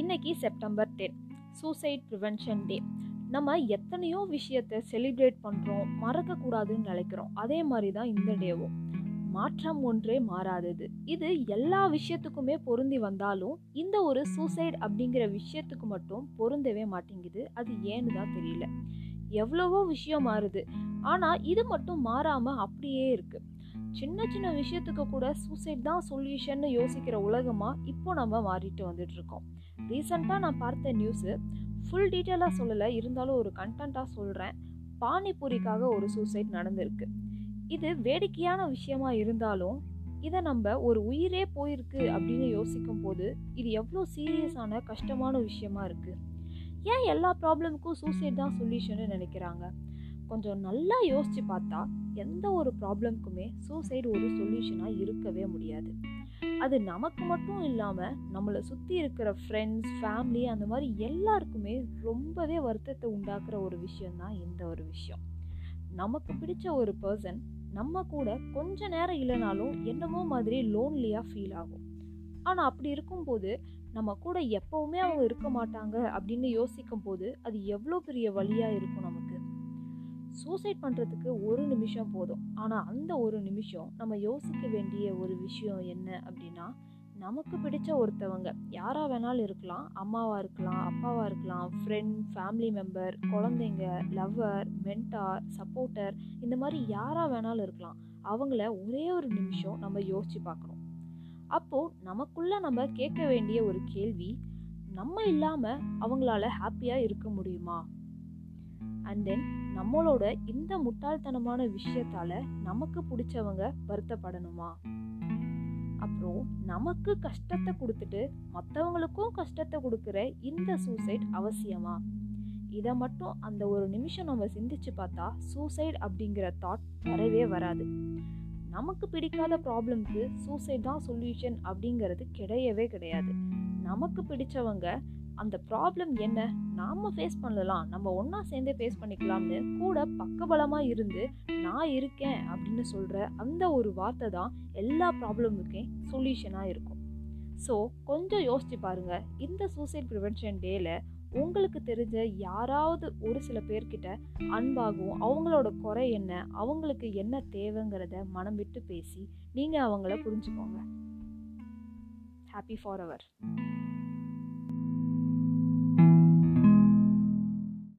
இன்னைக்கு September ten suicide prevention day நம்ம எத்தனையோ விஷயத்தை செலிப்ரேட் பண்ணுறோம் மறக்கக்கூடாதுன்னு நினைக்கிறோம். அதே மாதிரி தான் இந்த டேவும். மாற்றம் ஒன்றே மாறாதது. இது எல்லா விஷயத்துக்குமே பொருந்தி வந்தாலும் இந்த ஒரு சூசைட் அப்படிங்கிற விஷயத்துக்கு மட்டும் பொருந்தவே மாட்டேங்குது. அது ஏன்னு தான் தெரியல. எவ்வளவோ விஷயம் மாறுது. ஆனால் இது மட்டும் மாறாமல் அப்படியே இருக்குது சின்ன சின்ன விஷயத்துக்கு கூட சூசைட் தான் சொல்யூஷன் யோசிக்கிற உலகமாக இப்போ நம்ம மாறிட்டு வந்துட்டு இருக்கோம் ரீசண்டாக நான் பார்த்த நியூஸு ஃபுல் டீட்டெயிலாக சொல்லலை இருந்தாலும் ஒரு கண்டென்ட்டாக சொல்கிறேன் பானிபூரிக்காக ஒரு சூசைட் நடந்திருக்கு. இது வேடிக்கையான விஷயமா இருந்தாலும் இதை நம்ம ஒரு உயிரே போயிருக்கு அப்படின்னு யோசிக்கும் போது இது எவ்வளோ சீரியஸான கஷ்டமான விஷயமா இருக்கு? ஏன் எல்லா ப்ராப்ளமுக்கும் சூசைட் தான் சொல்யூஷன் நினைக்கிறாங்க? கொஞ்சம் நல்லா யோசித்து பார்த்தா எந்த ஒரு ப்ராப்ளம்க்குமே சூசைட் ஒரு சொல்யூஷனாக இருக்கவே முடியாது. அது நமக்கு மட்டும் இல்லாமல் நம்மளை சுற்றி இருக்கிற ஃப்ரெண்ட்ஸ் ஃபேமிலி அந்த மாதிரி எல்லாருக்குமே ரொம்பவே வருத்தத்தை உண்டாக்குற ஒரு விஷயந்தான் இந்த ஒரு விஷயம். நமக்கு பிடிச்ச ஒரு பர்சன் நம்ம கூட கொஞ்ச நேரம் இல்லைனாலும் என்னமோ மாதிரி லோன்லியாக ஃபீல் ஆகும். ஆனால் அப்படி இருக்கும்போது நம்ம கூட எப்போவுமே அவங்க இருக்க மாட்டாங்க அப்படின்னு யோசிக்கும் போது அது எவ்வளோ பெரிய வழியாக இருக்கும் நமக்கு? சூசைட் பண்ணுறதுக்கு ஒரு நிமிஷம் போதும். ஆனால் அந்த ஒரு நிமிஷம் நம்ம யோசிக்க வேண்டிய ஒரு விஷயம் என்ன அப்படின்னா நமக்கு பிடிச்ச ஒருத்தவங்க. யாராக வேணாலும் இருக்கலாம். அம்மாவாக இருக்கலாம் அப்பாவாக இருக்கலாம் ஃப்ரெண்ட் ஃபேமிலி மெம்பர் குழந்தைங்க லவ்வர் மென்டார் சப்போர்ட்டர் இந்த மாதிரி யாராக வேணாலும் இருக்கலாம். அவங்கள ஒரே ஒரு நிமிஷம் நம்ம யோசிச்சு பார்க்கணும். அப்போது நமக்குள்ளே நம்ம கேட்க வேண்டிய ஒரு கேள்வி நம்ம இல்லாமல் அவங்களால ஹாப்பியாக இருக்க முடியுமா? அண்ட் தென் நம்மளோட இந்த முட்டாள்தனமான விஷயத்தால நமக்கு பிடிச்சவங்க வருத்தப்படணுமா? அப்புறம் நமக்கு கஷ்டத்தை கொடுத்துட்டு மற்றவங்களுக்கும் கஷ்டத்தை கொடுக்குற இந்த சூசைட் அவசியமா? இதை மட்டும் அந்த ஒரு நிமிஷம் நம்ம சிந்திச்சு பார்த்தா சூசைட் அப்படிங்கிற தாட் வரவே வராது. நமக்கு பிடிக்காத ப்ராப்ளம்க்கு சூசைட் தான் சொல்யூஷன் அப்படிங்கிறது கிடையவே கிடையாது. நமக்கு பிடிச்சவங்க அந்த ப்ராப்ளம் என்ன? நாம ஃபேஸ் பண்ணலாம். நம்ம ஒன்றா சேர்ந்தே ஃபேஸ் பண்ணிக்கலாம்னு கூட பக்கபலமாக இருந்து நான் இருக்கேன் அப்படின்னு சொல்கிற அந்த ஒரு வார்த்தை தான் எல்லா ப்ராப்ளமுக்கும் சொல்யூஷனாக இருக்கும். ஸோ கொஞ்சம் யோசிச்சு பாருங்கள் இந்த சூசைட் ப்ரிவென்ஷன் டேல உங்களுக்கு தெரிஞ்ச யாராவது ஒரு சில பேர்கிட்ட அன்பாகவும் அவங்களோட குறை என்ன அவங்களுக்கு என்ன தேவைங்கிறத மனம் விட்டு பேசி நீங்கள் அவங்கள புரிஞ்சுக்கோங்க. Happy for our